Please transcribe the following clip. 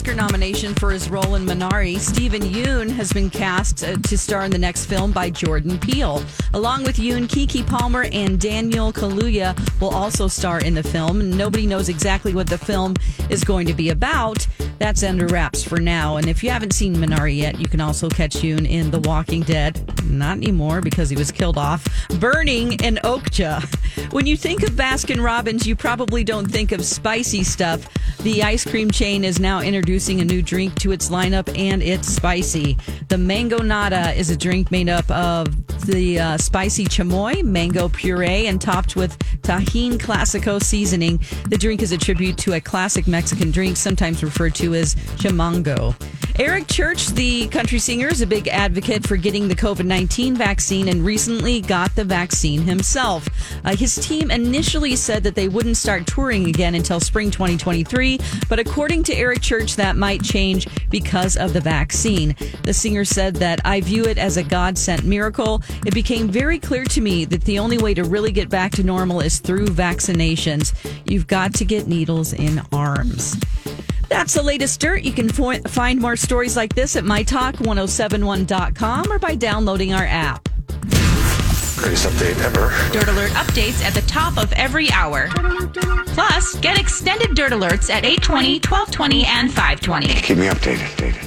Oscar nomination for his role in Minari, Steven Yeun has been cast uh, to star in the next film by Jordan Peele. Along with Yeun, Keke Palmer and Daniel Kaluuya will also star in the film. Nobody knows exactly what the film is going to be about. That's under wraps for now. And if you haven't seen Minari yet, you can also catch Yeun in The Walking Dead. Not anymore because he was killed off. Burning in Okja. When you think of Baskin Robbins, you probably don't think of spicy stuff. The ice cream chain is now introducing a new drink to its lineup, and it's spicy. The Mangonada is a drink made up of the uh, spicy chamoy, mango puree, and topped with Tajin Classico seasoning. The drink is a tribute to a classic Mexican drink, sometimes referred to as chamango. Eric Church, the country singer, is a big advocate for getting the COVID 19 vaccine and recently got the vaccine himself. Uh, his team initially said that they wouldn't start touring again until spring 2023, but according to Eric Church, that might change because of the vaccine. The singer said that I view it as a God sent miracle. It became very clear to me that the only way to really get back to normal is through vaccinations. You've got to get needles in arms. That's the latest dirt. You can fo- find more stories like this at mytalk1071.com or by downloading our app. Greatest update ever. Dirt Alert updates at the top of every hour. Plus, get extended Dirt Alerts at 820, 1220, and 520. Keep me updated.